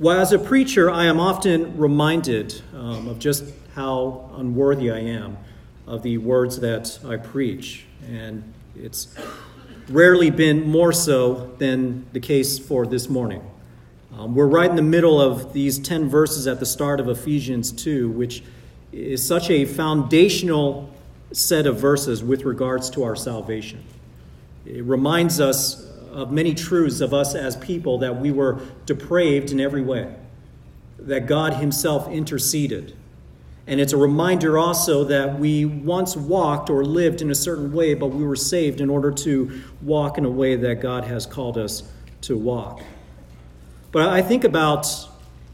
Well, as a preacher, I am often reminded um, of just how unworthy I am of the words that I preach. And it's rarely been more so than the case for this morning. Um, we're right in the middle of these 10 verses at the start of Ephesians 2, which is such a foundational set of verses with regards to our salvation. It reminds us of many truths of us as people that we were depraved in every way, that God Himself interceded. And it's a reminder also that we once walked or lived in a certain way, but we were saved in order to walk in a way that God has called us to walk. But I think about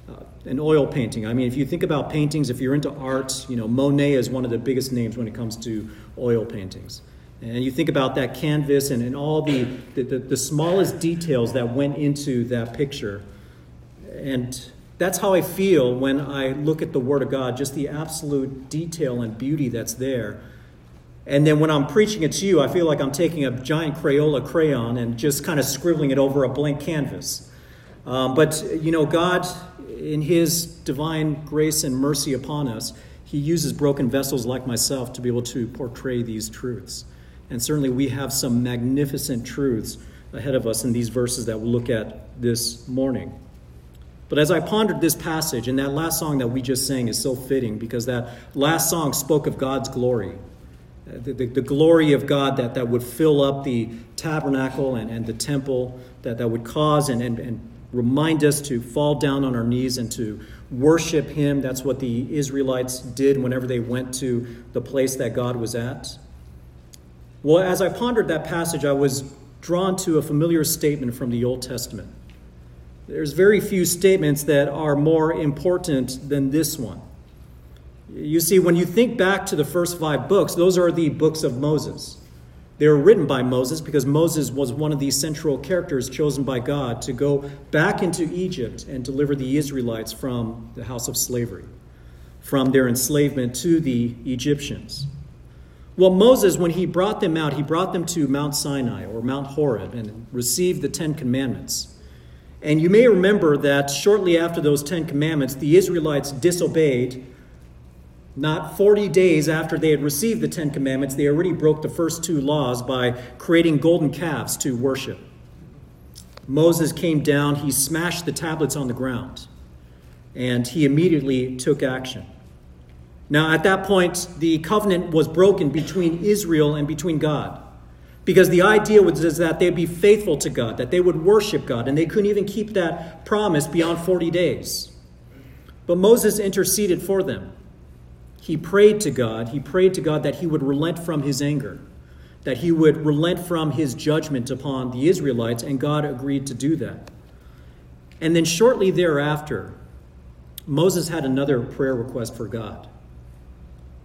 uh, an oil painting. I mean, if you think about paintings, if you're into art, you know, Monet is one of the biggest names when it comes to oil paintings. And you think about that canvas and, and all the, the, the, smallest details that went into that picture. And that's how I feel when I look at the Word of God, just the absolute detail and beauty that's there. And then when I'm preaching it to you, I feel like I'm taking a giant Crayola crayon and just kind of scribbling it over a blank canvas. Um, but, you know, God, in His divine grace and mercy upon us, He uses broken vessels like myself to be able to portray these truths. And certainly we have some magnificent truths ahead of us in these verses that we'll look at this morning. But as I pondered this passage, and that last song that we just sang is so fitting because that last song spoke of God's glory. The, the, the, glory of God that, that would fill up the tabernacle and, and the temple, that, that would cause and, and, and remind us to fall down on our knees and to worship Him. That's what the Israelites did whenever they went to the place that God was at. Well, as I pondered that passage, I was drawn to a familiar statement from the Old Testament. There's very few statements that are more important than this one. You see, when you think back to the first five books, those are the books of Moses. They were written by Moses because Moses was one of the central characters chosen by God to go back into Egypt and deliver the Israelites from the house of slavery, from their enslavement to the Egyptians. Well, Moses, when he brought them out, he brought them to Mount Sinai or Mount Horeb and received the Ten Commandments. And you may remember that shortly after those Ten Commandments, the Israelites disobeyed. Not 40 days after they had received the Ten Commandments, they already broke the first two laws by creating golden calves to worship. Moses came down, he smashed the tablets on the ground, and he immediately took action. Now, at that point, the covenant was broken between Israel and between God. Because the idea was that they'd be faithful to God, that they would worship God, and they couldn't even keep that promise beyond 40 days. But Moses interceded for them. He prayed to God. He prayed to God that he would relent from his anger, that he would relent from his judgment upon the Israelites, and God agreed to do that. And then shortly thereafter, Moses had another prayer request for God.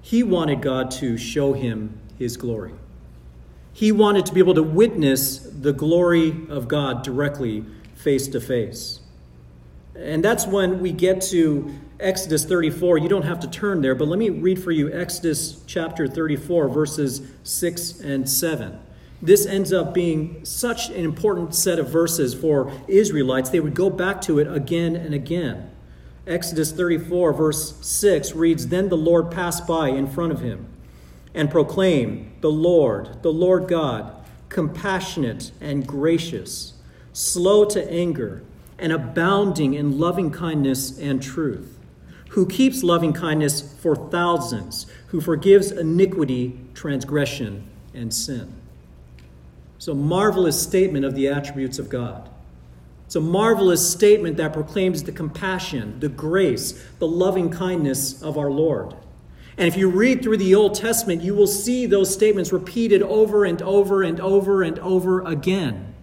He wanted God to show him his glory. He wanted to be able to witness the glory of God directly face to face. And that's when we get to Exodus 34. You don't have to turn there, but let me read for you Exodus chapter 34, verses 6 and 7. This ends up being such an important set of verses for Israelites. They would go back to it again and again. Exodus 34, verse 6 reads Then the Lord passed by in front of him and proclaimed, The Lord, the Lord God, compassionate and gracious, slow to anger, and abounding in loving kindness and truth, who keeps loving kindness for thousands, who forgives iniquity, transgression, and sin. So, marvelous statement of the attributes of God. It's a marvelous statement that proclaims the compassion, the grace, the loving kindness of our Lord. And if you read through the Old Testament, you will see those statements repeated over and over and over and over again.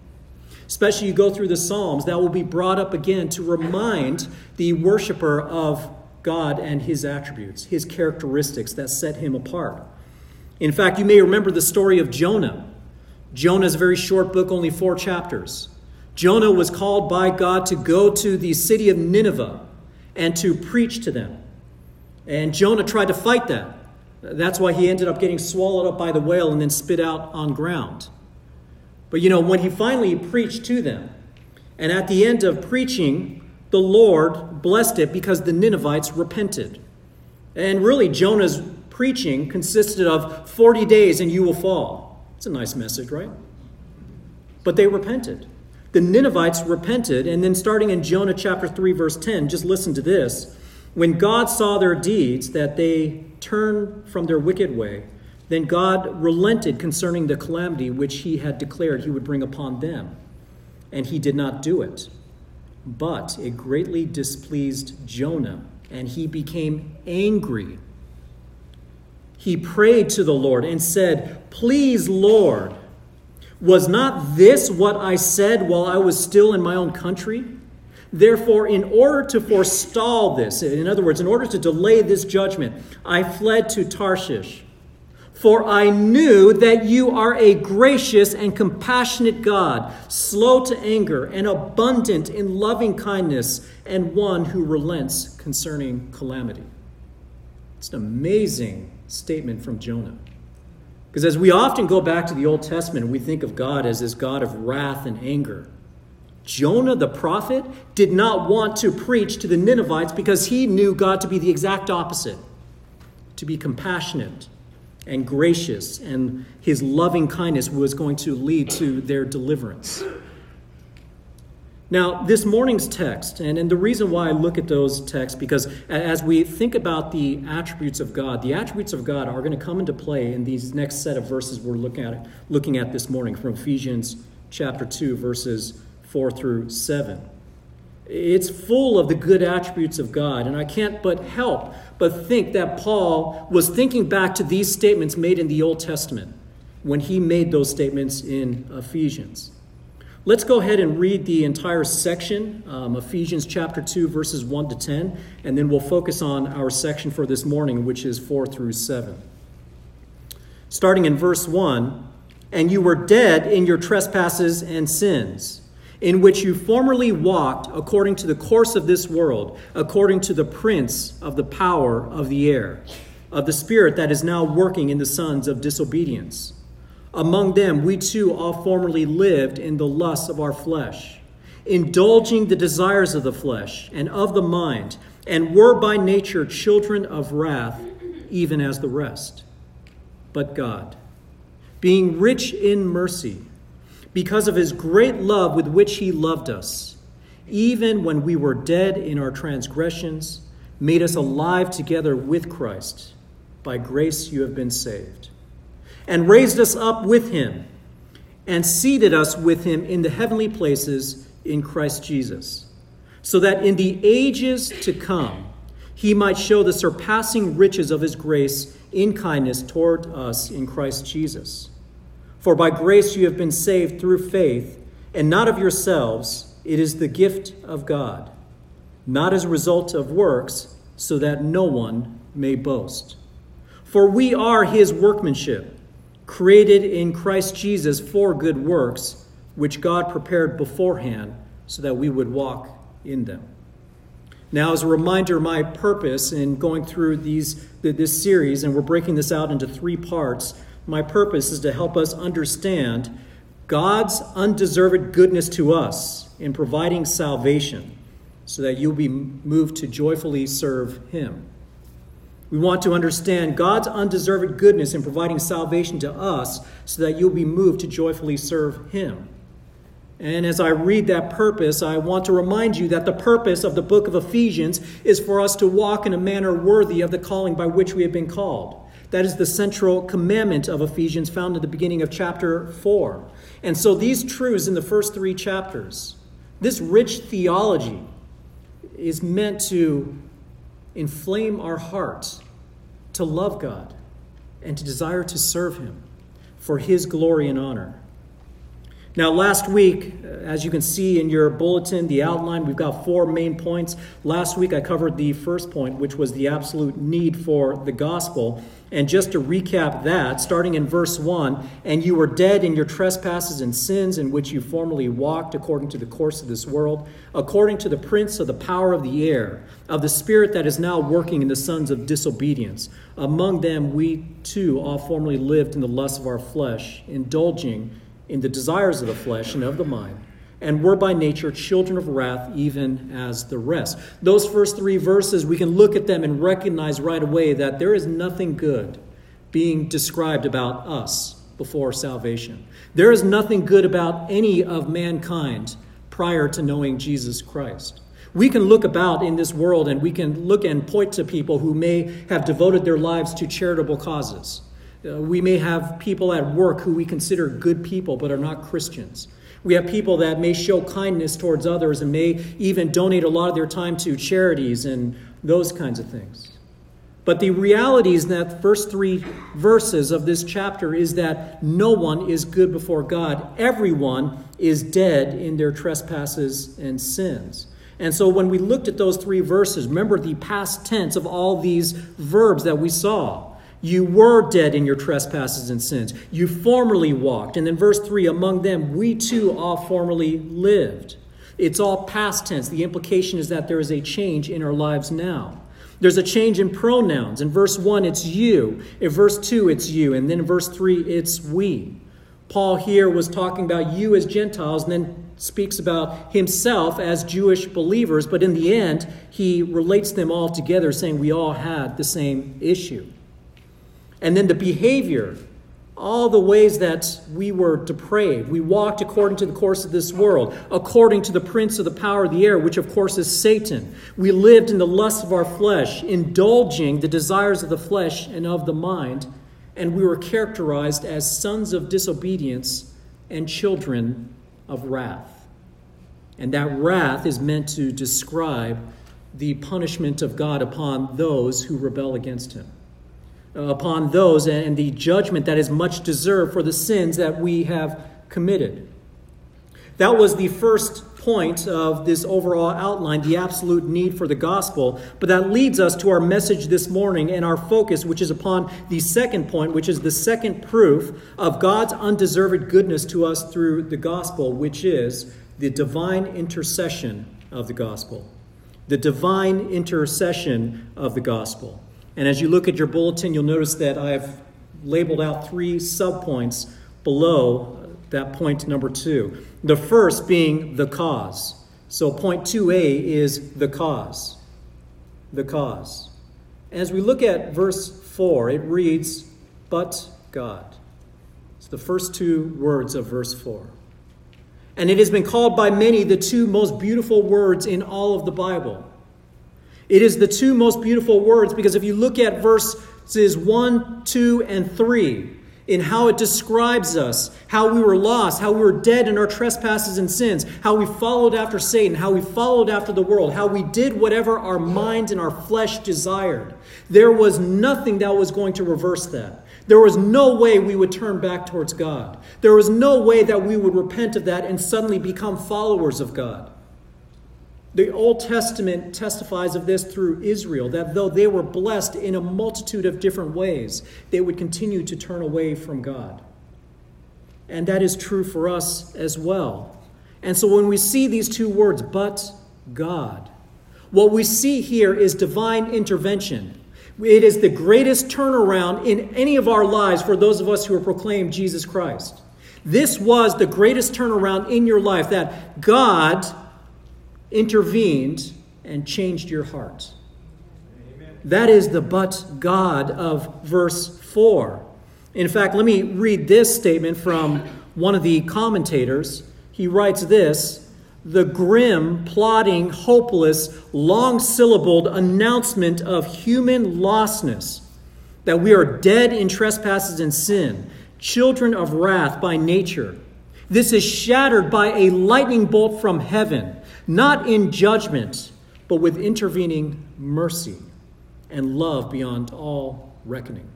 Especially you go through the Psalms, that will be brought up again to remind the worshiper of God and his attributes, his characteristics that set him apart. In fact, you may remember the story of Jonah. Jonah is a very short book, only four chapters. Jonah was called by God to go to the city of Nineveh and to preach to them. And Jonah tried to fight that. That's why he ended up getting swallowed up by the whale and then spit out on ground. But you know, when he finally preached to them, and at the end of preaching, the Lord blessed it because the Ninevites repented. And really, Jonah's preaching consisted of 40 days and you will fall. It's a nice message, right? But they repented. The Ninevites repented, and then starting in Jonah chapter 3, verse 10, just listen to this. When God saw their deeds, that they turned from their wicked way, then God relented concerning the calamity which he had declared he would bring upon them. And he did not do it. But it greatly displeased Jonah, and he became angry. He prayed to the Lord and said, Please, Lord, was not this what I said while I was still in my own country? Therefore, in order to forestall this, in other words, in order to delay this judgment, I fled to Tarshish. For I knew that you are a gracious and compassionate God, slow to anger and abundant in loving kindness, and one who relents concerning calamity. It's an amazing statement from Jonah. Because as we often go back to the Old Testament, we think of God as this God of wrath and anger. Jonah the prophet did not want to preach to the Ninevites because he knew God to be the exact opposite to be compassionate and gracious, and his loving kindness was going to lead to their deliverance. Now, this morning's text, and, and the reason why I look at those texts, because as we think about the attributes of God, the attributes of God are going to come into play in these next set of verses we're looking at, looking at this morning from Ephesians chapter 2, verses 4 through 7. It's full of the good attributes of God, and I can't but help but think that Paul was thinking back to these statements made in the Old Testament when he made those statements in Ephesians. Let's go ahead and read the entire section, um, Ephesians chapter 2, verses 1 to 10, and then we'll focus on our section for this morning, which is 4 through 7. Starting in verse 1 And you were dead in your trespasses and sins in which you formerly walked according to the course of this world, according to the prince of the power of the air, of the spirit that is now working in the sons of disobedience. Among them, we too all formerly lived in the lusts of our flesh, indulging the desires of the flesh and of the mind, and were by nature children of wrath, even as the rest. But God, being rich in mercy, because of his great love with which he loved us, even when we were dead in our transgressions, made us alive together with Christ. By grace you have been saved. And raised us up with him, and seated us with him in the heavenly places in Christ Jesus, so that in the ages to come he might show the surpassing riches of his grace in kindness toward us in Christ Jesus. For by grace you have been saved through faith, and not of yourselves. It is the gift of God, not as a result of works, so that no one may boast. For we are his workmanship, created in Christ Jesus for good works, which God prepared beforehand so that we would walk in them. Now, as a reminder, my purpose in going through these, this series, and we're breaking this out into three parts my purpose is to help us understand God's undeserved goodness to us in providing salvation so that you'll be moved to joyfully serve Him. We want to understand God's undeserved goodness in providing salvation to us so that you'll be moved to joyfully serve Him. And as I read that purpose, I want to remind you that the purpose of the book of Ephesians is for us to walk in a manner worthy of the calling by which we have been called. That is the central commandment of Ephesians found at the beginning of chapter 4. And so these truths in the first three chapters, this rich theology, is meant to inflame our hearts to love God and to desire to serve Him for His glory and honor. Now, last week, as you can see in your bulletin, the outline, we've got four main points. Last week, I covered the first point, which was the absolute need for the gospel. And just to recap that, starting in verse 1 And you were dead in your trespasses and sins in which you formerly walked according to the course of this world, according to the prince of the power of the air, of the spirit that is now working in the sons of disobedience. Among them, we too all formerly lived in the lusts of our flesh, indulging in the desires of the flesh and of the mind, and were by nature children of wrath, even as the rest. Those first three verses, we can look at them and recognize right away that there is nothing good being described about us before salvation. There is nothing good about any of mankind prior to knowing Jesus Christ. We can look about in this world and we can look and point to people who may have devoted their lives to charitable causes. Uh, we may have people at work who we consider good people but are not Christians. We have people that may show kindness towards others and may even donate a lot of their time to charities and those kinds of things. But the reality is that first three verses of this chapter is that no one is good before God. Everyone is dead in their trespasses and sins. And so when we looked at those three verses, remember the past tense of all these verbs that we saw. You were dead in your trespasses and sins. You formerly walked. And then verse 3 among them, we too all formerly lived. It's all past tense. The implication is that there is a change in our lives now. There's a change in pronouns. In verse 1, it's you. In verse 2, it's you. And then in verse 3, it's we. Paul here was talking about you as Gentiles and then speaks about himself as Jewish believers, but in the end, he relates them all together, saying we all had the same issue. And then the behavior, all the ways that we were depraved. We walked according to the course of this world, according to the prince of the power of the air, which of course is Satan. We lived in the lust of our flesh, indulging the desires of the flesh and of the mind, and we were characterized as sons of disobedience and children of wrath. And that wrath is meant to describe the punishment of God upon those who rebel against him Uh, upon those and the judgment that is much deserved for the sins that we have committed. That was the first point of this overall outline, the absolute need for the gospel. But that leads us to our message this morning and our focus, which is upon the second point, which is the second proof of God's undeserved goodness to us through the gospel, which is the divine intercession of the gospel. The divine intercession of the gospel. And as you look at your bulletin, you'll notice that I've labeled out three subpoints below that point number two. The first being the cause. So, point 2a is the cause. The cause. As we look at verse 4, it reads, But God. It's the first two words of verse 4. And it has been called by many the two most beautiful words in all of the Bible. It is the two most beautiful words because if you look at verses 1, 2, and 3, in how it describes us, how we were lost, how we were dead in our trespasses and sins, how we followed after Satan, how we followed after the world, how we did whatever our minds and our flesh desired. There was nothing that was going to reverse that. There was no way we would turn back towards God. There was no way that we would repent of that and suddenly become followers of God. The Old Testament testifies of this through Israel, that though they were blessed in a multitude of different ways, they would continue to turn away from God. And that is true for us as well. And so when we see these two words, but God, what we see here is divine intervention. It is the greatest turnaround in any of our lives for those of us who have proclaimed Jesus Christ. This was the greatest turnaround in your life that God intervened and changed your heart. Amen. That is the but God of verse 4. In fact, let me read this statement from one of the commentators. He writes this the grim, plodding, hopeless, long syllabled announcement of human lostness that we are dead in trespasses and sin, children of wrath by nature. This is shattered by a lightning bolt from heaven not in judgment, but with intervening mercy and love beyond all reckoning.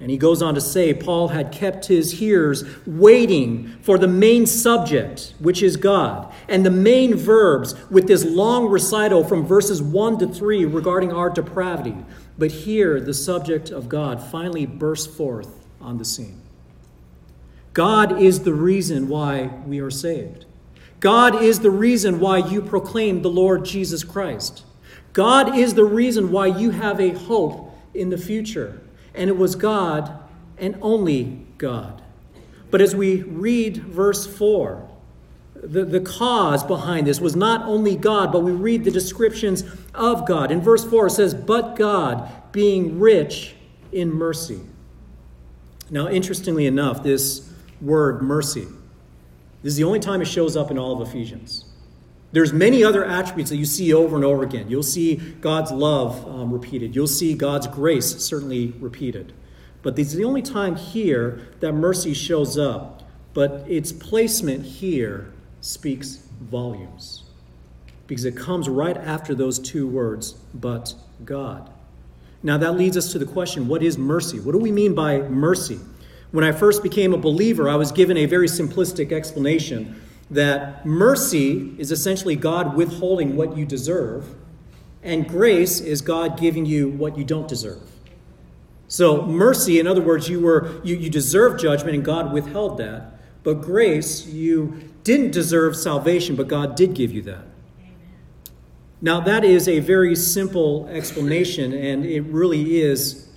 And he goes on to say Paul had kept his hearers waiting for the main subject, which is God, and the main verbs with this long recital from verses 1 to 3 regarding our depravity. But here, the subject of God finally bursts forth on the scene. God is the reason why we are saved. God is the reason why you proclaim the Lord Jesus Christ. God is the reason why you have a hope in the future. And it was God and only God. But as we read verse 4, the, the cause behind this was not only God, but we read the descriptions of God. In verse 4, it says, But God, being rich in mercy. Now, interestingly enough, this word mercy, this is the only time it shows up in all of Ephesians. There's many other attributes that you see over and over again. You'll see God's love um, repeated. You'll see God's grace certainly repeated. But this is the only time here that mercy shows up. But its placement here speaks volumes because it comes right after those two words, but God. Now that leads us to the question what is mercy? What do we mean by mercy? When I first became a believer, I was given a very simplistic explanation that mercy is essentially God withholding what you deserve, and grace is God giving you what you don't deserve. So, mercy, in other words, you were you, you deserve judgment and God withheld that. But grace, you didn't deserve salvation, but God did give you that. Now, that is a very simple explanation, and it really is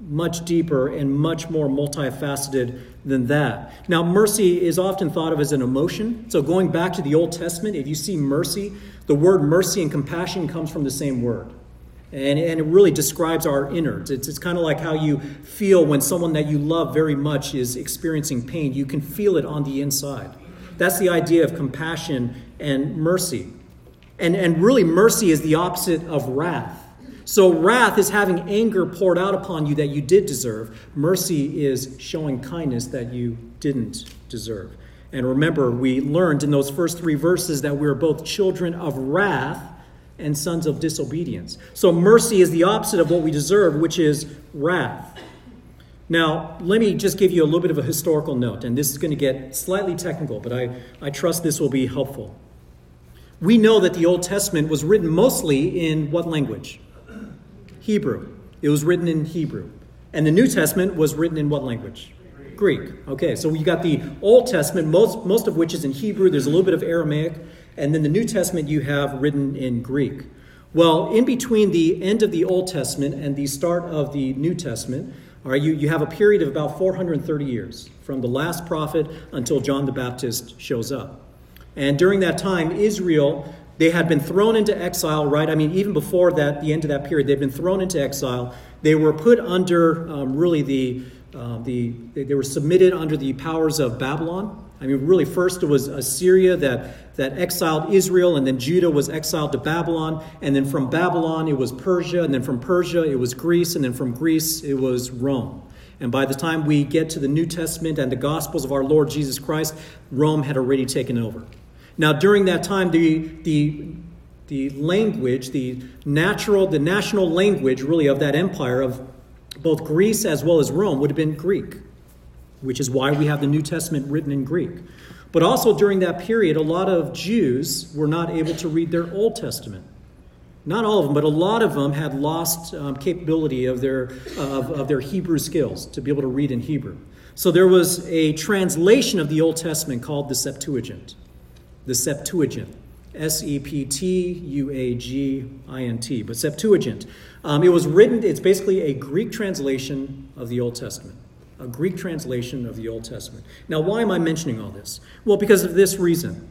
much deeper and much more multifaceted than that. Now, mercy is often thought of as an emotion. So, going back to the Old Testament, if you see mercy, the word mercy and compassion comes from the same word. And, and it really describes our innards. It's, it's kind of like how you feel when someone that you love very much is experiencing pain. You can feel it on the inside. That's the idea of compassion and mercy. And, and really, mercy is the opposite of wrath. So, wrath is having anger poured out upon you that you did deserve. Mercy is showing kindness that you didn't deserve. And remember, we learned in those first three verses that we're both children of wrath and sons of disobedience. So, mercy is the opposite of what we deserve, which is wrath. Now, let me just give you a little bit of a historical note, and this is going to get slightly technical, but I, I trust this will be helpful. We know that the Old Testament was written mostly in what language? Hebrew. It was written in Hebrew. And the New Testament was written in what language? Greek. Okay, so you got the Old Testament, most, most of which is in Hebrew. There's a little bit of Aramaic. And then the New Testament you have written in Greek. Well, in between the end of the Old Testament and the start of the New Testament, all right, you, you have a period of about 430 years from the last prophet until John the Baptist shows up. And during that time, Israel, they had been thrown into exile, right? I mean, even before that, the end of that period, they'd been thrown into exile. They were put under um, really the, uh, the, they were submitted under the powers of Babylon. I mean, really, first it was Assyria that, that exiled Israel, and then Judah was exiled to Babylon, and then from Babylon it was Persia, and then from Persia it was Greece, and then from Greece it was Rome. And by the time we get to the New Testament and the Gospels of our Lord Jesus Christ, Rome had already taken over. Now, during that time, the, the, the language, the natural, the national language, really, of that empire, of both Greece as well as Rome, would have been Greek which is why we have the New Testament written in Greek. But also during that period, a lot of Jews were not able to read their Old Testament. Not all of them, but a lot of them had lost um, capability of their, of, of their Hebrew skills to be able to read in Hebrew. So there was a translation of the Old Testament called the Septuagint. The Septuagint. S E P T U A G I N T. But Septuagint. Um, it was written, it's basically a Greek translation of the Old Testament a Greek translation of the Old Testament. Now, why am I mentioning all this? Well, because of this reason.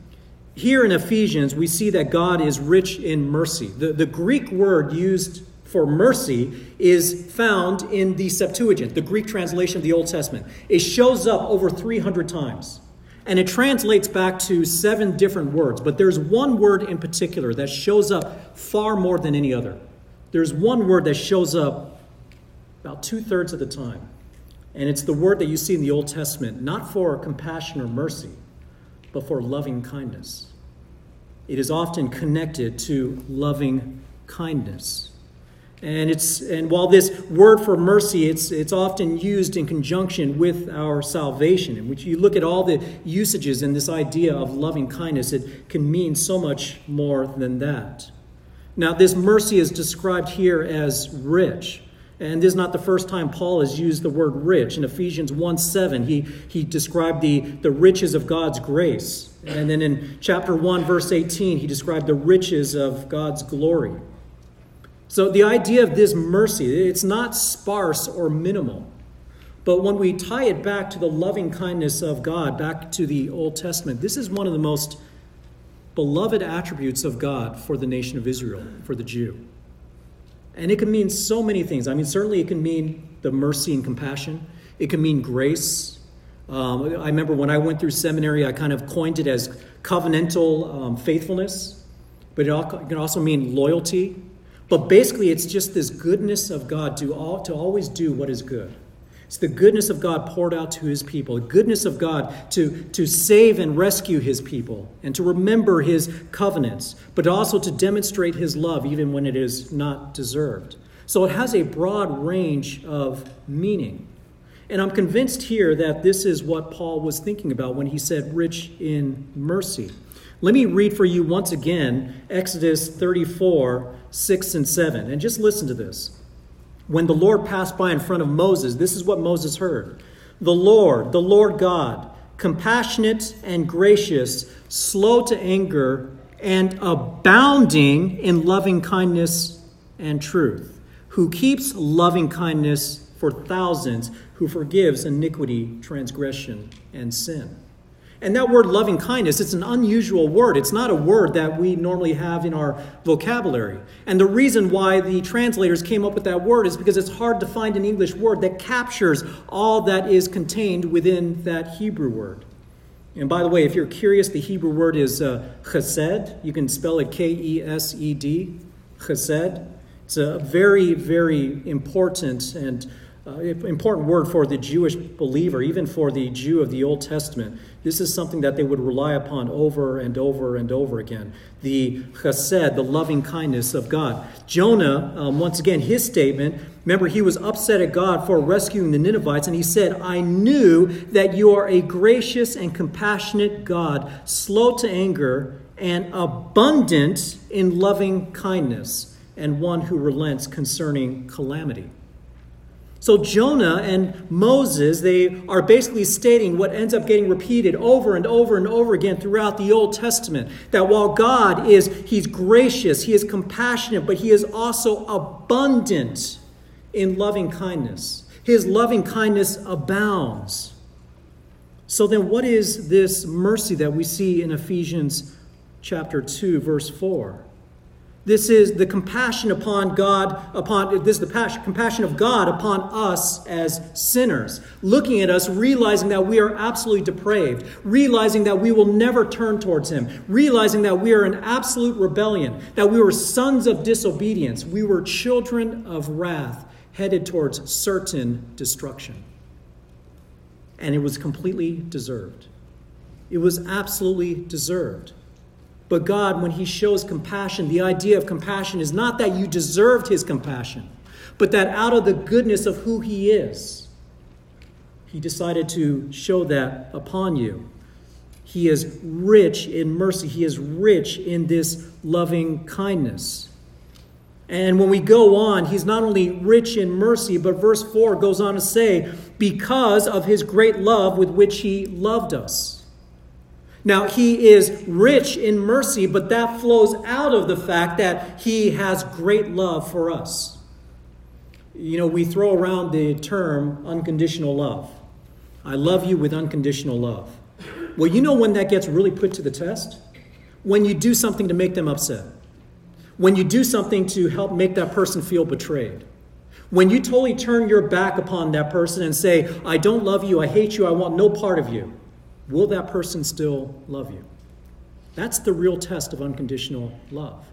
Here in Ephesians, we see that God is rich in mercy. The, the Greek word used for mercy is found in the Septuagint, the Greek translation of the Old Testament. It shows up over 300 times. And it translates back to seven different words, but there's one word in particular that shows up far more than any other. There's one word that shows up about two thirds of the time. And it's the word that you see in the Old Testament, not for compassion or mercy, but for loving kindness. It is often connected to loving kindness. And, it's, and while this word for mercy, it's, it's often used in conjunction with our salvation, in which you look at all the usages and this idea of loving kindness, it can mean so much more than that. Now, this mercy is described here as rich. And this is not the first time Paul has used the word rich. In Ephesians 1 7, he, he described the, the riches of God's grace. And then in chapter 1, verse 18, he described the riches of God's glory. So the idea of this mercy, it's not sparse or minimal. But when we tie it back to the loving kindness of God, back to the Old Testament, this is one of the most beloved attributes of God for the nation of Israel, for the Jew. And it can mean so many things. I mean, certainly it can mean the mercy and compassion, it can mean grace. Um, I remember when I went through seminary, I kind of coined it as covenantal um, faithfulness, but it can also mean loyalty. But basically, it's just this goodness of God to, all, to always do what is good. It's the goodness of God poured out to his people, the goodness of God to, to save and rescue his people, and to remember his covenants, but also to demonstrate his love even when it is not deserved. So it has a broad range of meaning. And I'm convinced here that this is what Paul was thinking about when he said, rich in mercy. Let me read for you once again Exodus 34, 6 and 7. And just listen to this. When the Lord passed by in front of Moses, this is what Moses heard The Lord, the Lord God, compassionate and gracious, slow to anger, and abounding in loving kindness and truth, who keeps loving kindness for thousands, who forgives iniquity, transgression, and sin. And that word loving kindness, it's an unusual word. It's not a word that we normally have in our vocabulary. And the reason why the translators came up with that word is because it's hard to find an English word that captures all that is contained within that Hebrew word. And by the way, if you're curious, the Hebrew word is uh, chesed. You can spell it K E S E D, chesed. It's a very, very important and uh, important word for the Jewish believer, even for the Jew of the Old Testament. This is something that they would rely upon over and over and over again. The chesed, the loving kindness of God. Jonah, um, once again, his statement remember, he was upset at God for rescuing the Ninevites, and he said, I knew that you are a gracious and compassionate God, slow to anger, and abundant in loving kindness, and one who relents concerning calamity. So Jonah and Moses, they are basically stating what ends up getting repeated over and over and over again throughout the Old Testament. That while God is, He's gracious, He is compassionate, but He is also abundant in loving kindness. His loving kindness abounds. So then, what is this mercy that we see in Ephesians chapter 2, verse 4? This is the compassion upon God, upon this is the passion, compassion of God upon us as sinners, looking at us, realizing that we are absolutely depraved, realizing that we will never turn towards Him, realizing that we are in absolute rebellion, that we were sons of disobedience, we were children of wrath, headed towards certain destruction. And it was completely deserved. It was absolutely deserved. But God, when He shows compassion, the idea of compassion is not that you deserved His compassion, but that out of the goodness of who He is, He decided to show that upon you. He is rich in mercy, He is rich in this loving kindness. And when we go on, he's not only rich in mercy, but verse 4 goes on to say, because of his great love with which he loved us. Now, he is rich in mercy, but that flows out of the fact that he has great love for us. You know, we throw around the term unconditional love. I love you with unconditional love. Well, you know when that gets really put to the test? When you do something to make them upset. When you do something to help make that person feel betrayed. When you totally turn your back upon that person and say, I don't love you, I hate you, I want no part of you will that person still love you? That's the real test of unconditional love.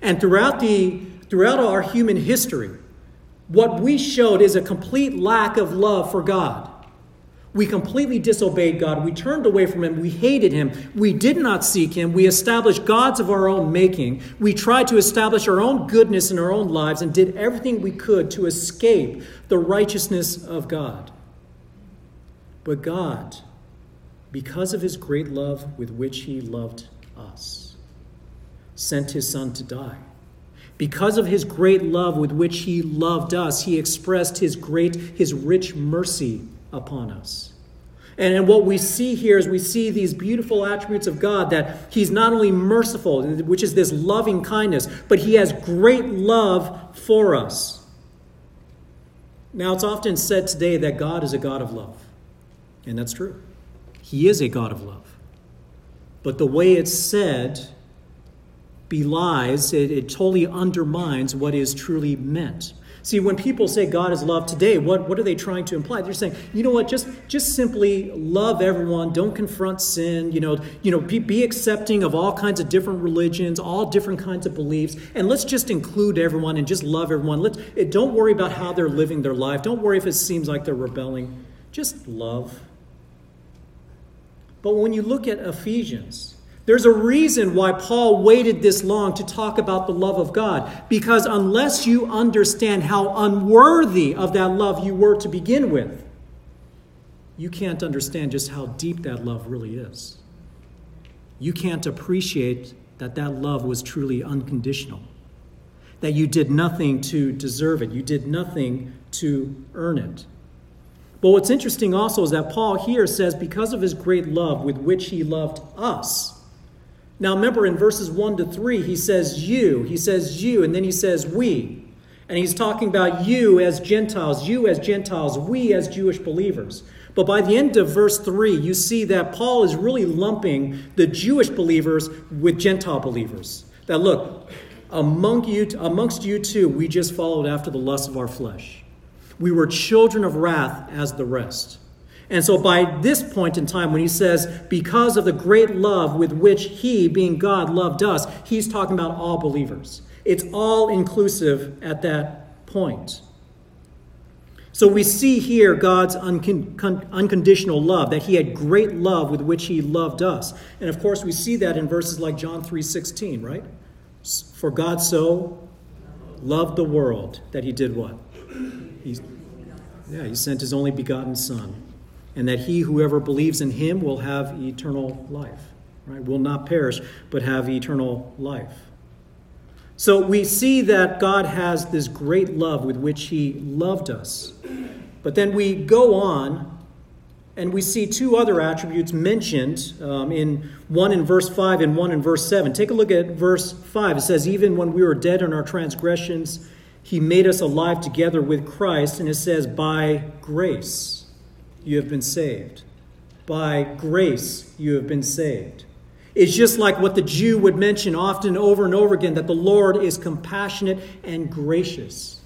And throughout, the, throughout our human history, what we showed is a complete lack of love for God. We completely disobeyed God. We turned away from Him. We hated Him. We did not seek Him. We established gods of our own making. We tried to establish our own goodness in our own lives and did everything we could to escape the righteousness of God. But God, because of his great love with which he loved us, sent his son to die. Because of his great love with which he loved us, he expressed his great, his rich mercy upon us. And, and what we see here is we see these beautiful attributes of God that He's not only merciful, which is this loving kindness, but He has great love for us. Now, it's often said today that God is a God of love, and that's true. He is a God of love. But the way it's said belies, it, it totally undermines what is truly meant. See, when people say God is love today, what, what are they trying to imply? They're saying, you know what, just, just simply love everyone, don't confront sin, you know, you know be, be accepting of all kinds of different religions, all different kinds of beliefs, and let's just include everyone and just love everyone. Let's, don't worry about how they're living their life. Don't worry if it seems like they're rebelling. Just love. But when you look at Ephesians, there's a reason why Paul waited this long to talk about the love of God. Because unless you understand how unworthy of that love you were to begin with, you can't understand just how deep that love really is. You can't appreciate that that love was truly unconditional, that you did nothing to deserve it, you did nothing to earn it. But what's interesting also is that Paul here says, because of his great love with which he loved us, now remember in verses 1 to 3, he says you, he says you, and then he says we. And he's talking about you as Gentiles, you as Gentiles, we as Jewish believers. But by the end of verse 3, you see that Paul is really lumping the Jewish believers with Gentile believers. That look, among you, amongst you too, we just followed after the lust of our flesh. We were children of wrath as the rest. And so, by this point in time, when he says, because of the great love with which he, being God, loved us, he's talking about all believers. It's all inclusive at that point. So, we see here God's uncon- unconditional love, that he had great love with which he loved us. And of course, we see that in verses like John 3:16, right? For God so loved the world that he did what? He, yeah, he sent his only begotten Son and that he whoever believes in him will have eternal life right? Will not perish but have eternal life. So we see that god has this great love with which he loved us. But then we go on and we see two other attributes mentioned um, in one in verse 5 and one in verse 7 take a look at verse 5 it says even when we were dead in our transgressions he made us alive together with christ and it says by grace you have been saved. By grace, you have been saved. It's just like what the Jew would mention often over and over again that the Lord is compassionate and gracious.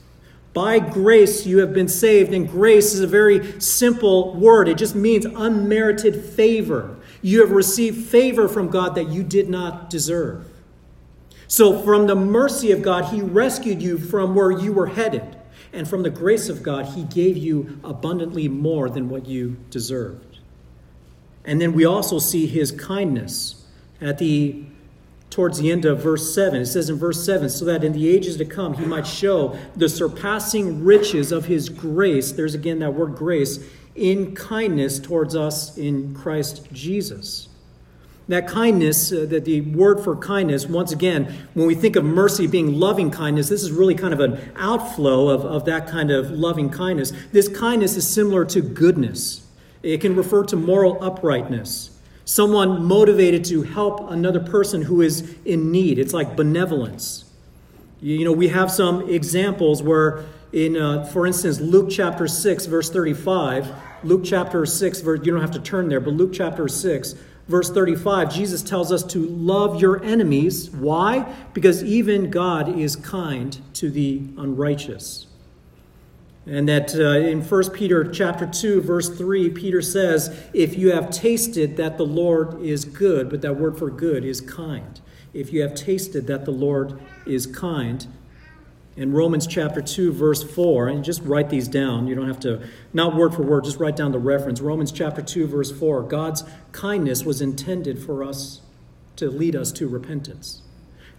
By grace, you have been saved, and grace is a very simple word. It just means unmerited favor. You have received favor from God that you did not deserve. So, from the mercy of God, He rescued you from where you were headed. And from the grace of God, He gave you abundantly more than what you deserved. And then we also see His kindness at the towards the end of verse 7. It says in verse 7 so that in the ages to come he might show the surpassing riches of his grace. There's again that word grace in kindness towards us in Christ Jesus. That kindness, uh, that the word for kindness, once again, when we think of mercy being loving kindness, this is really kind of an outflow of, of that kind of loving kindness. This kindness is similar to goodness, it can refer to moral uprightness. Someone motivated to help another person who is in need. It's like benevolence. You know, we have some examples where, in, uh, for instance, Luke chapter 6, verse 35, Luke chapter 6, verse, you don't have to turn there, but Luke chapter 6, Verse 35, Jesus tells us to love your enemies. Why? Because even God is kind to the unrighteous. And that uh, in 1 Peter chapter 2 verse 3 Peter says, "If you have tasted that the Lord is good," but that word for good is kind. If you have tasted that the Lord is kind, in Romans chapter 2, verse 4, and just write these down. You don't have to, not word for word, just write down the reference. Romans chapter 2, verse 4 God's kindness was intended for us to lead us to repentance.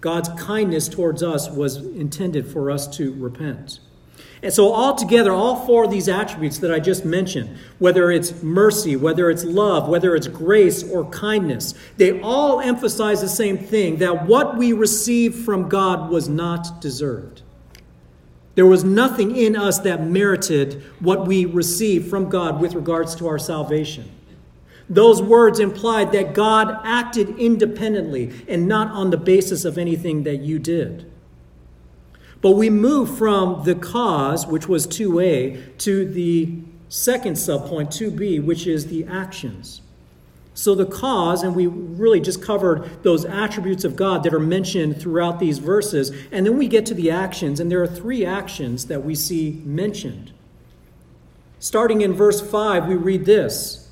God's kindness towards us was intended for us to repent. And so, altogether, all four of these attributes that I just mentioned, whether it's mercy, whether it's love, whether it's grace or kindness, they all emphasize the same thing that what we received from God was not deserved. There was nothing in us that merited what we received from God with regards to our salvation. Those words implied that God acted independently and not on the basis of anything that you did. But we move from the cause, which was 2a, to the second subpoint, 2b, which is the actions. So the cause, and we really just covered those attributes of God that are mentioned throughout these verses, and then we get to the actions, and there are three actions that we see mentioned. Starting in verse 5, we read this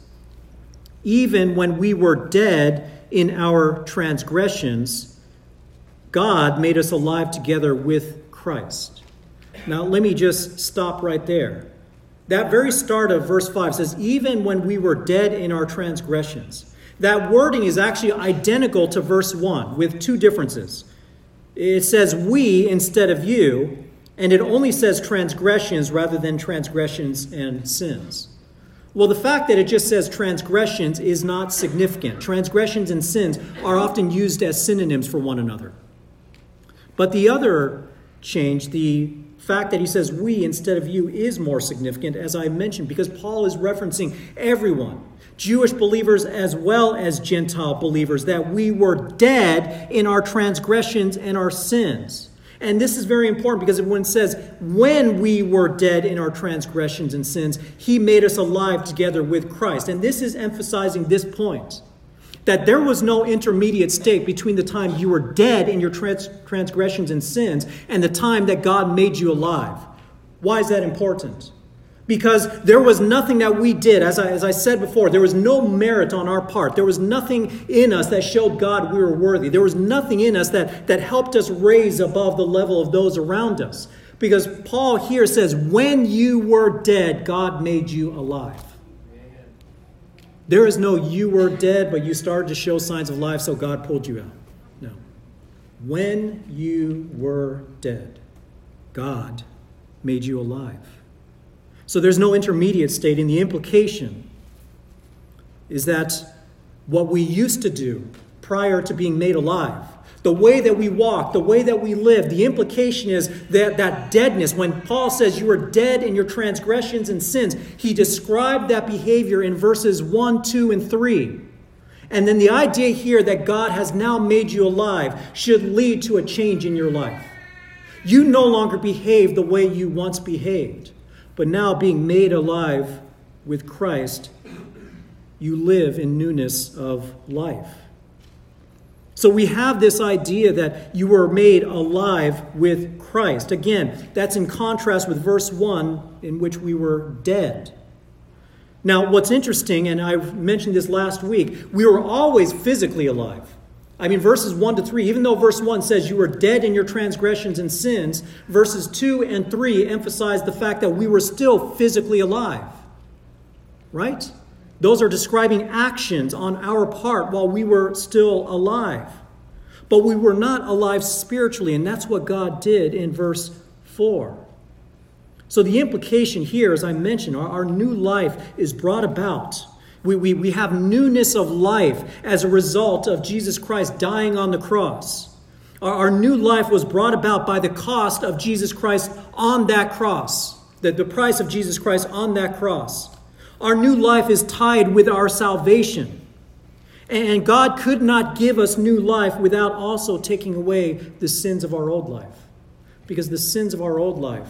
Even when we were dead in our transgressions, God made us alive together with Christ. Now, let me just stop right there. That very start of verse 5 says, Even when we were dead in our transgressions. That wording is actually identical to verse 1 with two differences. It says we instead of you, and it only says transgressions rather than transgressions and sins. Well, the fact that it just says transgressions is not significant. Transgressions and sins are often used as synonyms for one another. But the other change, the fact that he says we instead of you is more significant, as I mentioned, because Paul is referencing everyone, Jewish believers as well as Gentile believers, that we were dead in our transgressions and our sins. And this is very important because when it says, when we were dead in our transgressions and sins, he made us alive together with Christ. And this is emphasizing this point that there was no intermediate state between the time you were dead in your trans- transgressions and sins and the time that God made you alive. Why is that important? Because there was nothing that we did, as I, as I said before, there was no merit on our part. There was nothing in us that showed God we were worthy. There was nothing in us that, that helped us raise above the level of those around us. Because Paul here says, when you were dead, God made you alive. There is no you were dead, but you started to show signs of life, so God pulled you out. No. When you were dead, God made you alive. So there's no intermediate state, and the implication is that what we used to do prior to being made alive the way that we walk, the way that we live. The implication is that that deadness, when Paul says you are dead in your transgressions and sins, he described that behavior in verses 1, 2, and 3. And then the idea here that God has now made you alive should lead to a change in your life. You no longer behave the way you once behaved, but now being made alive with Christ, you live in newness of life. So we have this idea that you were made alive with Christ. Again, that's in contrast with verse 1, in which we were dead. Now, what's interesting, and I mentioned this last week, we were always physically alive. I mean, verses 1 to 3, even though verse 1 says you were dead in your transgressions and sins, verses 2 and 3 emphasize the fact that we were still physically alive. Right? Those are describing actions on our part while we were still alive. But we were not alive spiritually, and that's what God did in verse 4. So the implication here, as I mentioned, our, our new life is brought about. We, we, we have newness of life as a result of Jesus Christ dying on the cross. Our, our new life was brought about by the cost of Jesus Christ on that cross, the, the price of Jesus Christ on that cross. Our new life is tied with our salvation. And God could not give us new life without also taking away the sins of our old life. Because the sins of our old life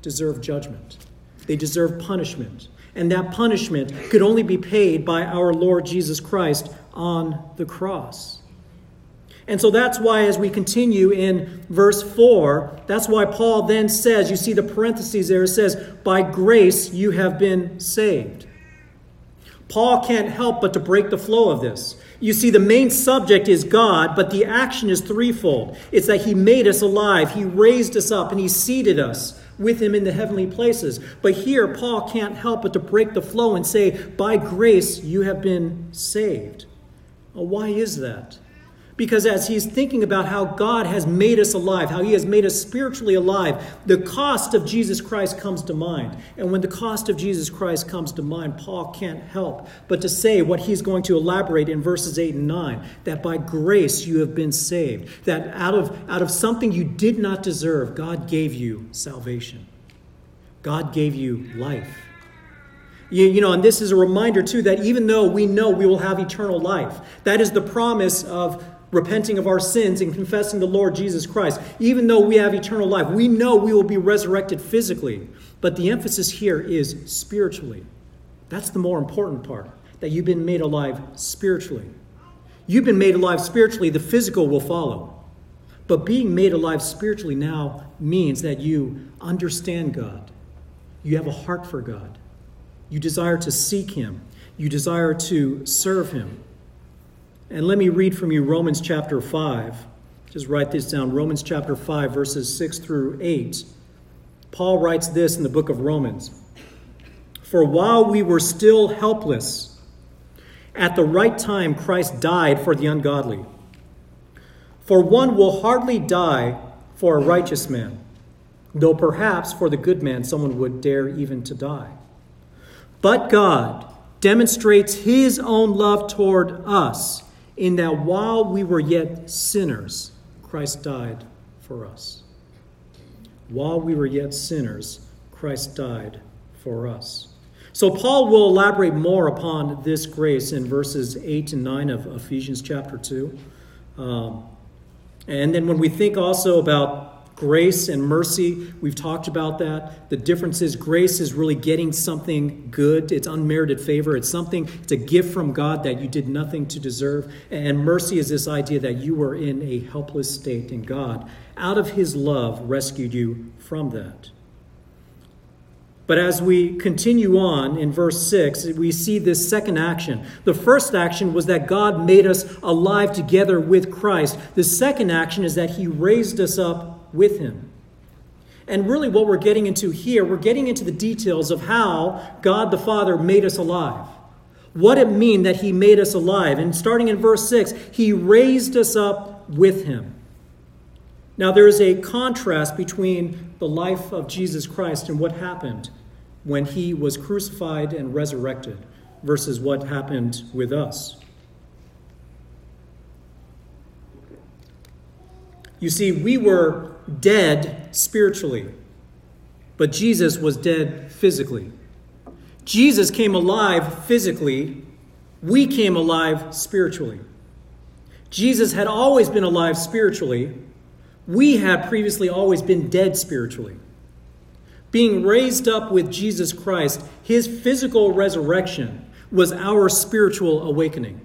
deserve judgment, they deserve punishment. And that punishment could only be paid by our Lord Jesus Christ on the cross. And so that's why, as we continue in verse 4, that's why Paul then says, you see the parentheses there, it says, By grace you have been saved. Paul can't help but to break the flow of this. You see, the main subject is God, but the action is threefold. It's that He made us alive, He raised us up, and He seated us with Him in the heavenly places. But here, Paul can't help but to break the flow and say, By grace you have been saved. Well, why is that? Because as he's thinking about how God has made us alive, how he has made us spiritually alive, the cost of Jesus Christ comes to mind. And when the cost of Jesus Christ comes to mind, Paul can't help but to say what he's going to elaborate in verses 8 and 9 that by grace you have been saved, that out of, out of something you did not deserve, God gave you salvation, God gave you life. You, you, know, and this is a reminder too that even though we know we will have eternal life, that is the promise of repenting of our sins and confessing the Lord Jesus Christ, even though we have eternal life, we know we will be resurrected physically. But the emphasis here is spiritually. That's the more important part, that you've been made alive spiritually. You've been made alive spiritually, the physical will follow. But being made alive spiritually now means that you understand God. You have a heart for God. You desire to seek Him. You desire to serve Him. And let me read from you Romans chapter 5. Just write this down Romans chapter 5, verses 6 through 8. Paul writes this in the book of Romans For while we were still helpless, at the right time Christ died for the ungodly. For one will hardly die for a righteous man, though perhaps for the good man someone would dare even to die. But God demonstrates his own love toward us in that while we were yet sinners, Christ died for us. While we were yet sinners, Christ died for us. So, Paul will elaborate more upon this grace in verses 8 and 9 of Ephesians chapter 2. Um, and then, when we think also about Grace and mercy, we've talked about that. The difference is grace is really getting something good. It's unmerited favor. It's something, it's a gift from God that you did nothing to deserve. And mercy is this idea that you were in a helpless state and God, out of his love, rescued you from that. But as we continue on in verse 6, we see this second action. The first action was that God made us alive together with Christ. The second action is that he raised us up with him. And really, what we're getting into here, we're getting into the details of how God the Father made us alive. What it mean that he made us alive. And starting in verse 6, he raised us up with him. Now, there is a contrast between the life of Jesus Christ and what happened when he was crucified and resurrected versus what happened with us. You see, we were dead spiritually, but Jesus was dead physically. Jesus came alive physically, we came alive spiritually. Jesus had always been alive spiritually, we had previously always been dead spiritually. Being raised up with Jesus Christ, his physical resurrection was our spiritual awakening.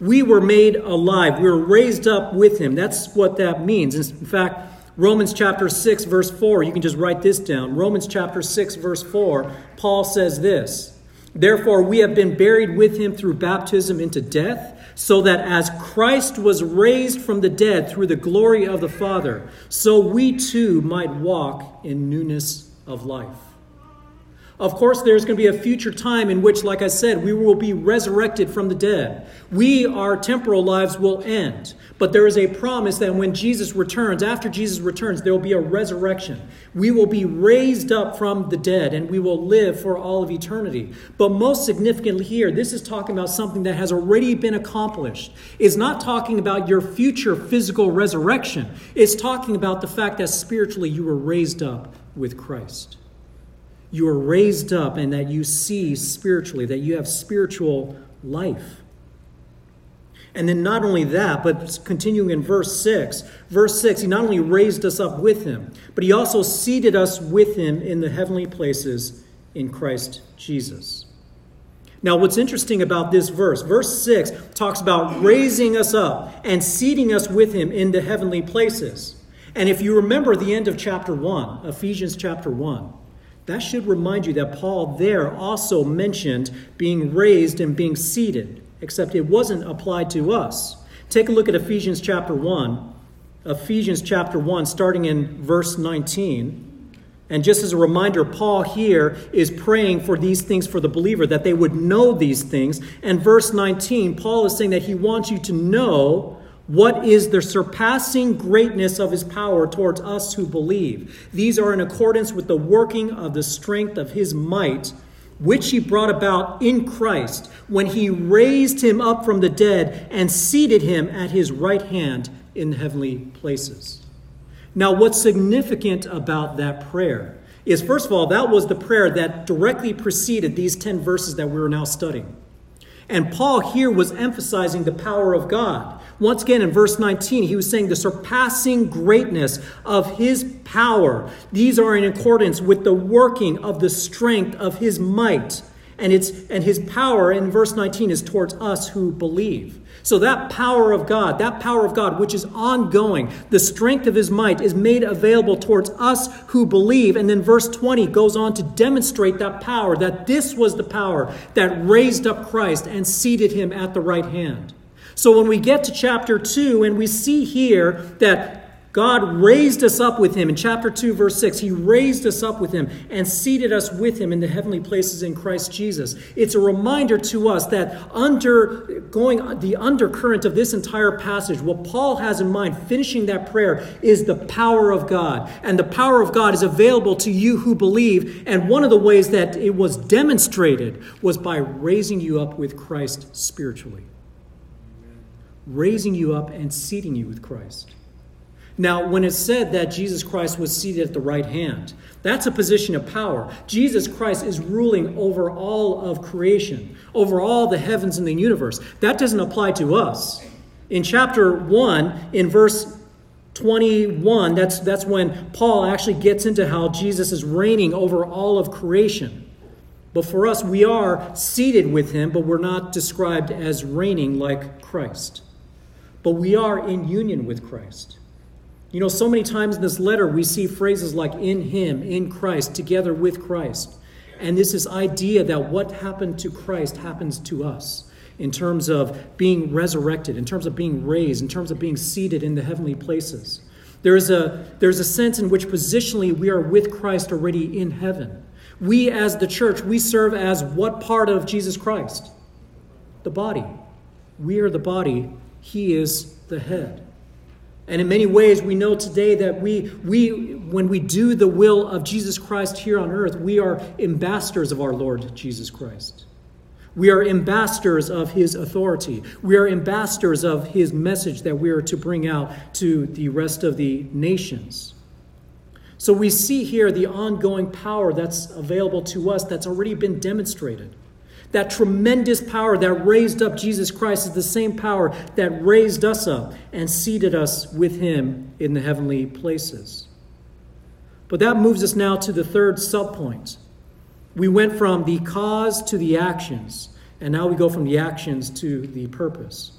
We were made alive. We were raised up with him. That's what that means. In fact, Romans chapter 6, verse 4, you can just write this down. Romans chapter 6, verse 4, Paul says this Therefore, we have been buried with him through baptism into death, so that as Christ was raised from the dead through the glory of the Father, so we too might walk in newness of life. Of course, there's going to be a future time in which, like I said, we will be resurrected from the dead. We, our temporal lives will end. But there is a promise that when Jesus returns, after Jesus returns, there will be a resurrection. We will be raised up from the dead and we will live for all of eternity. But most significantly here, this is talking about something that has already been accomplished. It's not talking about your future physical resurrection, it's talking about the fact that spiritually you were raised up with Christ you are raised up and that you see spiritually, that you have spiritual life. And then not only that, but continuing in verse 6, verse 6, he not only raised us up with him, but he also seated us with him in the heavenly places in Christ Jesus. Now, what's interesting about this verse, verse 6 talks about raising us up and seating us with him in the heavenly places. And if you remember the end of chapter 1, Ephesians chapter 1, that should remind you that Paul there also mentioned being raised and being seated, except it wasn't applied to us. Take a look at Ephesians chapter 1. Ephesians chapter 1, starting in verse 19. And just as a reminder, Paul here is praying for these things for the believer, that they would know these things. And verse 19, Paul is saying that he wants you to know what is the surpassing greatness of his power towards us who believe? These are in accordance with the working of the strength of his might, which he brought about in Christ when he raised him up from the dead and seated him at his right hand in heavenly places. Now, what's significant about that prayer is, first of all, that was the prayer that directly preceded these 10 verses that we are now studying. And Paul here was emphasizing the power of God Once again, in verse 19, he was saying the surpassing greatness of his power. These are in accordance with the working of the strength of his might. And, it's, and his power in verse 19 is towards us who believe. So that power of God, that power of God, which is ongoing, the strength of his might is made available towards us who believe. And then verse 20 goes on to demonstrate that power, that this was the power that raised up Christ and seated him at the right hand. So when we get to chapter 2 and we see here that God raised us up with him in chapter 2 verse 6 he raised us up with him and seated us with him in the heavenly places in Christ Jesus. It's a reminder to us that under going the undercurrent of this entire passage what Paul has in mind finishing that prayer is the power of God. And the power of God is available to you who believe. And one of the ways that it was demonstrated was by raising you up with Christ spiritually raising you up and seating you with Christ now, when it's said that Jesus Christ was seated at the right hand, that's a position of power. Jesus Christ is ruling over all of creation, over all the heavens and the universe. That doesn't apply to us. In chapter 1, in verse 21, that's, that's when Paul actually gets into how Jesus is reigning over all of creation. But for us, we are seated with him, but we're not described as reigning like Christ. But we are in union with Christ. You know, so many times in this letter, we see phrases like in Him, in Christ, together with Christ. And this is idea that what happened to Christ happens to us in terms of being resurrected, in terms of being raised, in terms of being seated in the heavenly places. There is a, there's a sense in which positionally we are with Christ already in heaven. We, as the church, we serve as what part of Jesus Christ? The body. We are the body, He is the head. And in many ways, we know today that we, we, when we do the will of Jesus Christ here on earth, we are ambassadors of our Lord Jesus Christ. We are ambassadors of his authority. We are ambassadors of his message that we are to bring out to the rest of the nations. So we see here the ongoing power that's available to us that's already been demonstrated. That tremendous power that raised up Jesus Christ is the same power that raised us up and seated us with him in the heavenly places. But that moves us now to the third subpoint. We went from the cause to the actions, and now we go from the actions to the purpose.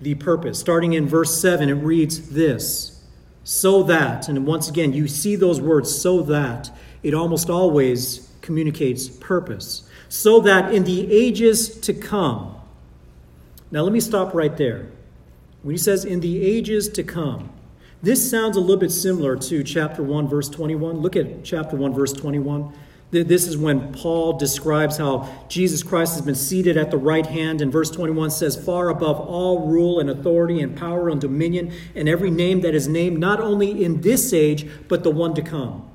The purpose. Starting in verse 7, it reads this So that, and once again, you see those words, so that, it almost always communicates purpose. So that in the ages to come, now let me stop right there. When he says in the ages to come, this sounds a little bit similar to chapter 1, verse 21. Look at chapter 1, verse 21. This is when Paul describes how Jesus Christ has been seated at the right hand. And verse 21 says, Far above all rule and authority and power and dominion and every name that is named, not only in this age, but the one to come.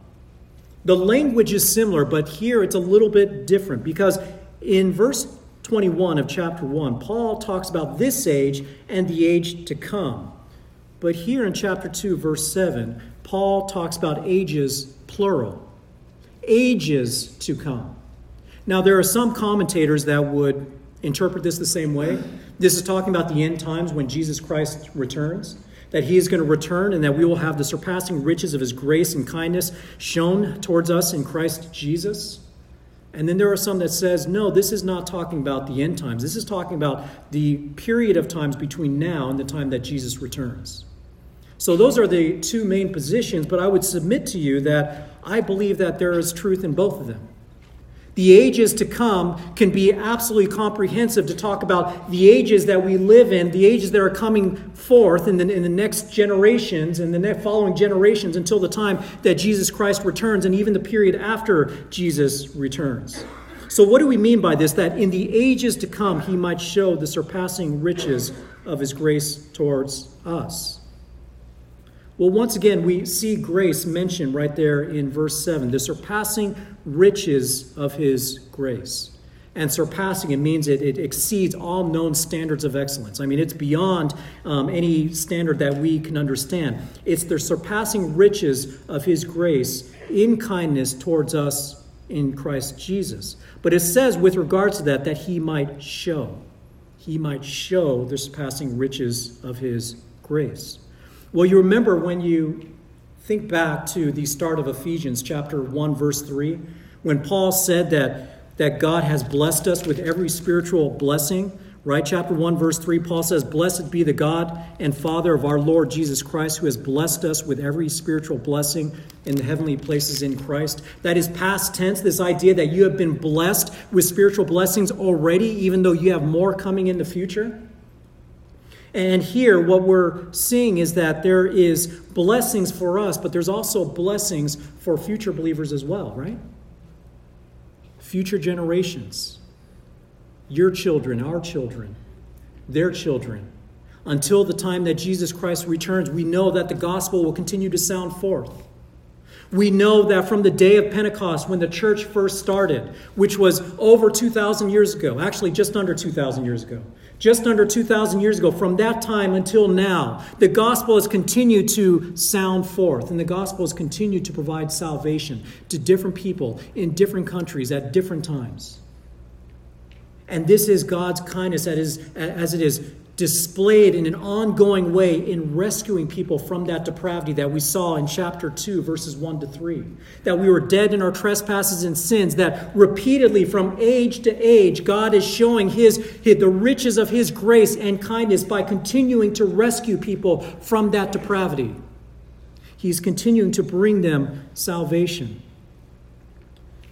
The language is similar, but here it's a little bit different because in verse 21 of chapter 1, Paul talks about this age and the age to come. But here in chapter 2, verse 7, Paul talks about ages plural, ages to come. Now, there are some commentators that would interpret this the same way. This is talking about the end times when Jesus Christ returns that he is going to return and that we will have the surpassing riches of his grace and kindness shown towards us in Christ Jesus. And then there are some that says, no, this is not talking about the end times. This is talking about the period of times between now and the time that Jesus returns. So those are the two main positions, but I would submit to you that I believe that there is truth in both of them. The ages to come can be absolutely comprehensive to talk about the ages that we live in, the ages that are coming forth in the, in the next generations and the next following generations until the time that Jesus Christ returns, and even the period after Jesus returns. So, what do we mean by this? That in the ages to come, he might show the surpassing riches of his grace towards us. Well, once again, we see grace mentioned right there in verse 7 the surpassing riches of his grace. And surpassing, it means it, it exceeds all known standards of excellence. I mean, it's beyond um, any standard that we can understand. It's the surpassing riches of his grace in kindness towards us in Christ Jesus. But it says, with regards to that, that he might show. he might show the surpassing riches of his grace. Well, you remember when you think back to the start of Ephesians chapter 1 verse 3 when Paul said that that God has blessed us with every spiritual blessing Right? Chapter 1, verse 3, Paul says, Blessed be the God and Father of our Lord Jesus Christ, who has blessed us with every spiritual blessing in the heavenly places in Christ. That is past tense, this idea that you have been blessed with spiritual blessings already, even though you have more coming in the future. And here, what we're seeing is that there is blessings for us, but there's also blessings for future believers as well, right? Future generations your children, our children, their children. Until the time that Jesus Christ returns, we know that the gospel will continue to sound forth. We know that from the day of Pentecost, when the church first started, which was over 2,000 years ago, actually just under 2,000 years ago, just under 2,000 years ago, from that time until now, the gospel has continued to sound forth, and the gospel has continued to provide salvation to different people in different countries at different times. And this is God's kindness as it is displayed in an ongoing way in rescuing people from that depravity that we saw in chapter 2, verses 1 to 3. That we were dead in our trespasses and sins, that repeatedly from age to age, God is showing his, his, the riches of His grace and kindness by continuing to rescue people from that depravity. He's continuing to bring them salvation.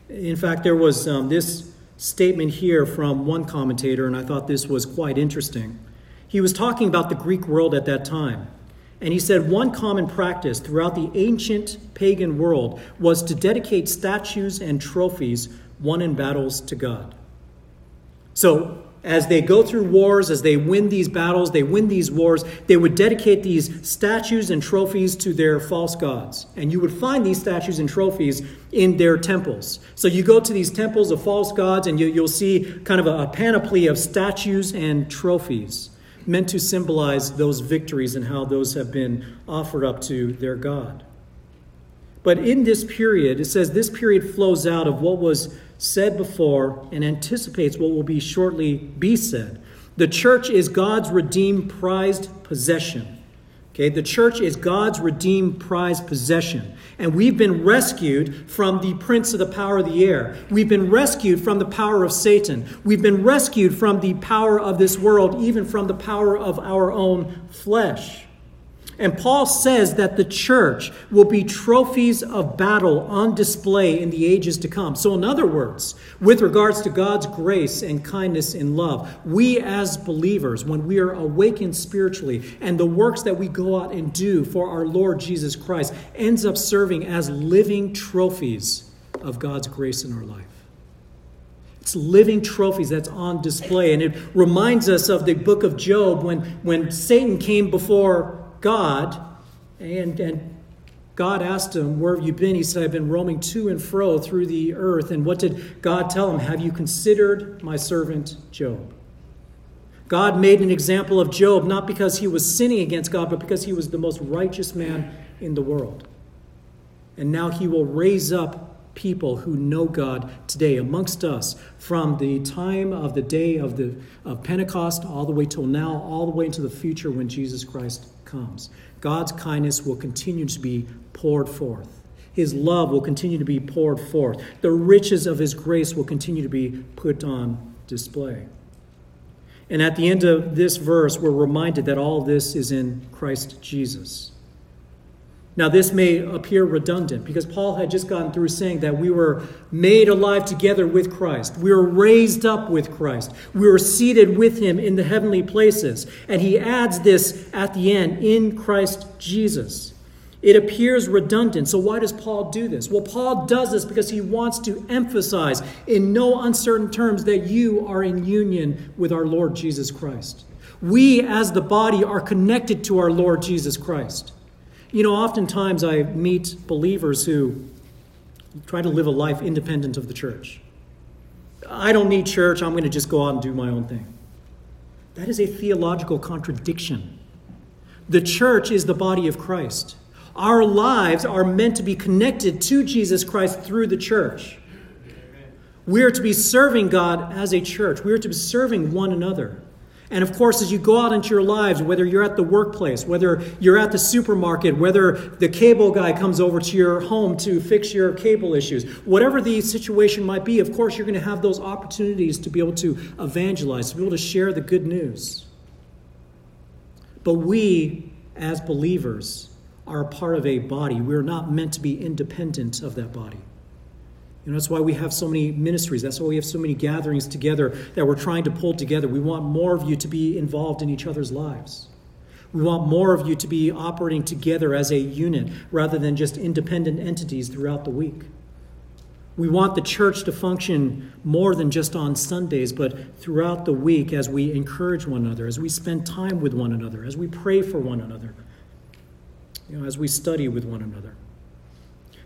In fact, there was um, this statement here from one commentator, and I thought this was quite interesting. He was talking about the Greek world at that time. And he said one common practice throughout the ancient pagan world was to dedicate statues and trophies won in battles to God. So, as they go through wars, as they win these battles, they win these wars, they would dedicate these statues and trophies to their false gods. And you would find these statues and trophies in their temples. So you go to these temples of false gods, and you, will see kind of a, a panoply of statues and trophies meant to symbolize those victories and how those have been offered up to their God. But in this period, it says this period flows out of what was said before and anticipates what will be shortly be said. The church is God's redeemed prized possession. Okay, the church is God's redeemed prized possession. And we've been rescued from the prince of the power of the air. We've been rescued from the power of Satan. We've been rescued from the power of this world, even from the power of our own flesh. And Paul says that the church will be trophies of battle on display in the ages to come. So, in other words, with regards to God's grace and kindness and love, we as believers, when we are awakened spiritually, and the works that we go out and do for our Lord Jesus Christ ends up serving as living trophies of God's grace in our life. It's living trophies that's on display. And it reminds us of the book of Job when, when Satan came before God, and, and God asked him, Where have you been? He said, I've been roaming to and fro through the earth. And what did God tell him? Have you considered my servant Job? God made an example of Job not because he was sinning against God, but because he was the most righteous man in the world. And now he will raise up people who know God today amongst us from the time of the day of the of Pentecost all the way till now, all the way into the future when Jesus Christ comes. God's kindness will continue to be poured forth. His love will continue to be poured forth. The riches of His grace will continue to be put on display. And at the end of this verse, we're reminded that all this is in Christ Jesus. Now, this may appear redundant because Paul had just gone through saying that we were made alive together with Christ. We were raised up with Christ. We were seated with him in the heavenly places. And he adds this at the end in Christ Jesus. It appears redundant. So, why does Paul do this? Well, Paul does this because he wants to emphasize in no uncertain terms that you are in union with our Lord Jesus Christ. We, as the body, are connected to our Lord Jesus Christ. You know, oftentimes I meet believers who try to live a life independent of the church. I don't need church, I'm going to just go out and do my own thing. That is a theological contradiction. The church is the body of Christ. Our lives are meant to be connected to Jesus Christ through the church. We are to be serving God as a church. We are to be serving one another. And of course, as you go out into your lives, whether you're at the workplace, whether you're at the supermarket, whether the cable guy comes over to your home to fix your cable issues, whatever the situation might be, of course, you're going to have those opportunities to be able to evangelize, to be able to share the good news. But we, as believers, are a part of a body. We're not meant to be independent of that body. You know, that's why we have so many ministries. That's why we have so many gatherings together that we're trying to pull together. We want more of you to be involved in each other's lives. We want more of you to be operating together as a unit rather than just independent entities throughout the week. We want the church to function more than just on Sundays, but throughout the week as we encourage one another, as we spend time with one another, as we pray for one another, you know, as we study with one another.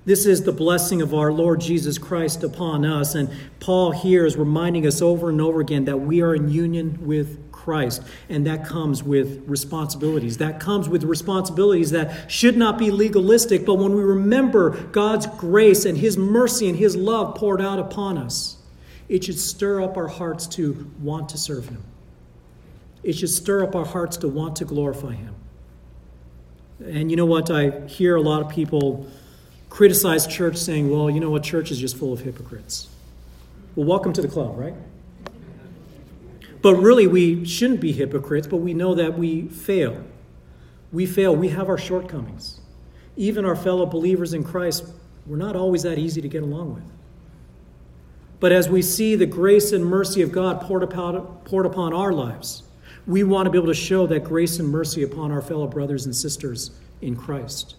This is the blessing of our Lord Jesus Christ upon us. And Paul here is reminding us over and over again that we are in union with Christ. And that comes with responsibilities. That comes with responsibilities that should not be legalistic, but when we remember God's grace and His mercy and His love poured out upon us, it should stir up our hearts to want to serve Him. It should stir up our hearts to want to glorify Him. And you know what? I hear a lot of people criticize church saying, well, you know what, church is just full of hypocrites. Well, welcome to the club, right? But really, we shouldn't be hypocrites, but we know that we fail. We fail. We have our shortcomings. Even our fellow believers in Christ, we're not always that easy to get along with. But as we see the grace and mercy of God poured upon, poured upon our lives, we want to be able to show that grace and mercy upon our fellow brothers and sisters in Christ.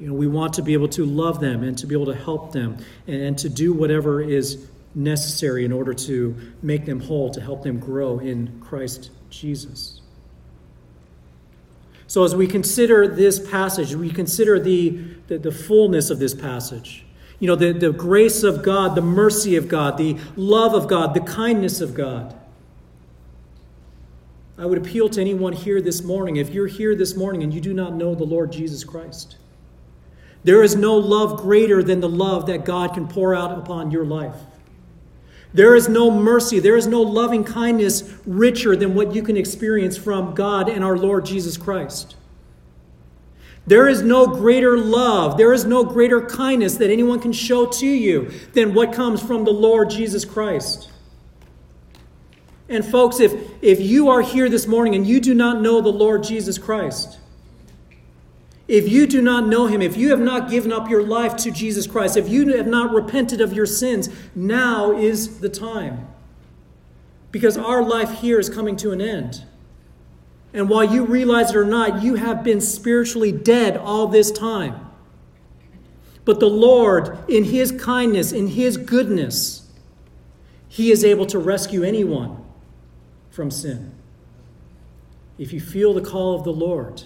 You know, we want to be able to love them and to be able to help them and to do whatever is necessary in order to make them whole, to help them grow in Christ Jesus. So, as we consider this passage, we consider the, the, the, fullness of this passage. You know, the, the grace of God, the mercy of God, the love of God, the kindness of God. I would appeal to anyone here this morning. If you're here this morning and you do not know the Lord Jesus Christ, there is no love greater than the love that God can pour out upon your life. There is no mercy, there is no loving kindness richer than what you can experience from God and our Lord Jesus Christ. There is no greater love, there is no greater kindness that anyone can show to you than what comes from the Lord Jesus Christ. And folks, if, if you are here this morning and you do not know the Lord Jesus Christ, if you do not know him, if you have not given up your life to Jesus Christ, if you have not repented of your sins, now is the time. Because our life here is coming to an end. And while you realize it or not, you have been spiritually dead all this time. But the Lord, in His kindness, in His goodness, He is able to rescue anyone from sin. If you feel the call of the Lord,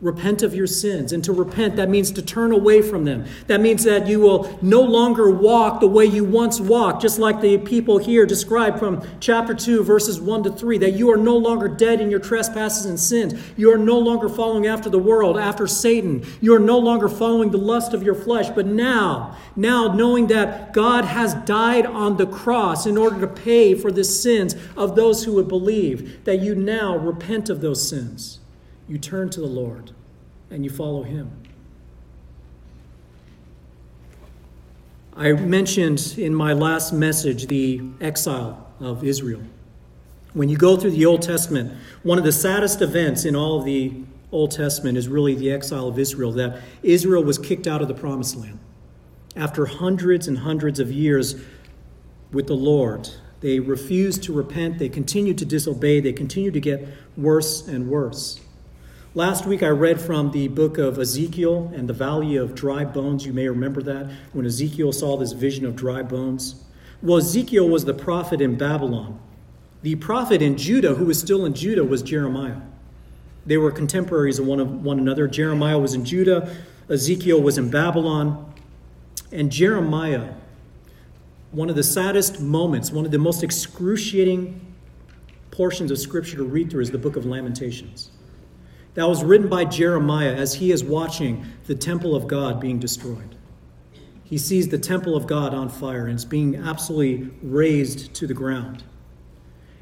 repent of your sins. And to repent, that means to turn away from them. That means that you will no longer walk the way you once walked, just like the people here described from chapter 2, verses 1 to 3, that you are no longer dead in your trespasses and sins. You are no longer following after the world, after Satan. You are no longer following the lust of your flesh. But now, now knowing that God has died on the cross in order to pay for the sins of those who would believe, that you now repent of those sins you turn to the Lord and you follow Him. I mentioned in my last message the exile of Israel. When you go through the Old Testament, one of the saddest events in all of the Old Testament is really the exile of Israel, that Israel was kicked out of the promised land. After hundreds and hundreds of years with the Lord, they refused to repent, they continued to disobey, they continued to get worse and worse. Last week I read from the book of Ezekiel and the valley of dry bones. You may remember that when Ezekiel saw this vision of dry bones. Well, Ezekiel was the prophet in Babylon. The prophet in Judah, who was still in Judah, was Jeremiah. They were contemporaries of one, of one another. Jeremiah was in Judah, Ezekiel was in Babylon. And Jeremiah, one of the saddest moments, one of the most excruciating portions of Scripture to read through is the book of Lamentations that was written by Jeremiah as he is watching the temple of God being destroyed. He sees the temple of God on fire and it's being absolutely razed to the ground.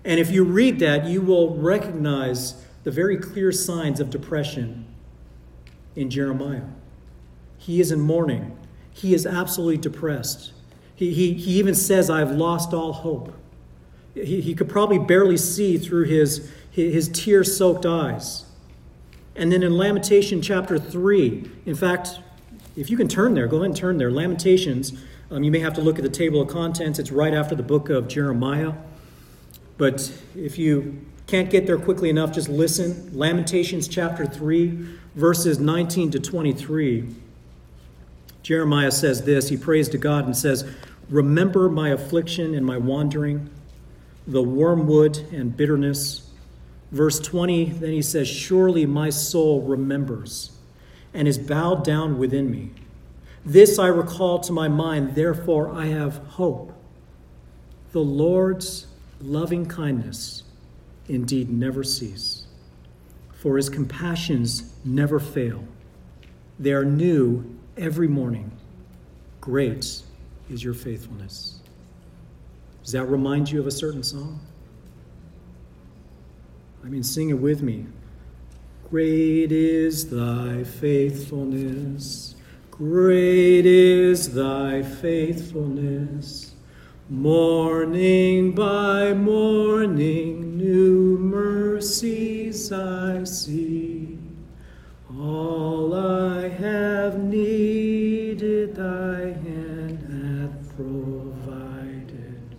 And if you read that, you will recognize the very clear signs of depression in Jeremiah. He is in mourning, he is absolutely depressed. He, he, he even says, I've lost all hope. He, he could probably barely see through his, his tear soaked eyes. And then in Lamentation chapter 3, in fact, if you can turn there, go ahead and turn there. Lamentations, um, you may have to look at the table of contents. It's right after the book of Jeremiah. But if you can't get there quickly enough, just listen. Lamentations chapter 3, verses 19 to 23. Jeremiah says this. He prays to God and says, Remember my affliction and my wandering, the wormwood and bitterness. Verse 20, then he says, Surely my soul remembers and is bowed down within me. This I recall to my mind, therefore I have hope. The Lord's loving kindness indeed never cease, for his compassions never fail. They are new every morning. Great is your faithfulness. Does that remind you of a certain song? I mean, sing it with me. Great is thy faithfulness. Great is thy faithfulness. Morning by morning, new mercies I see. All I have needed, thy hand hath provided.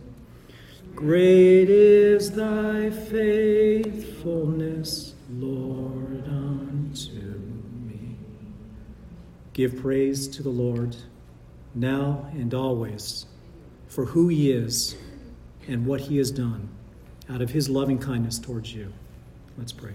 Great is thy faithfulness, Lord, unto me. Give praise to the Lord, now and always, for who he is and what he has done out of his loving kindness towards you. Let's pray.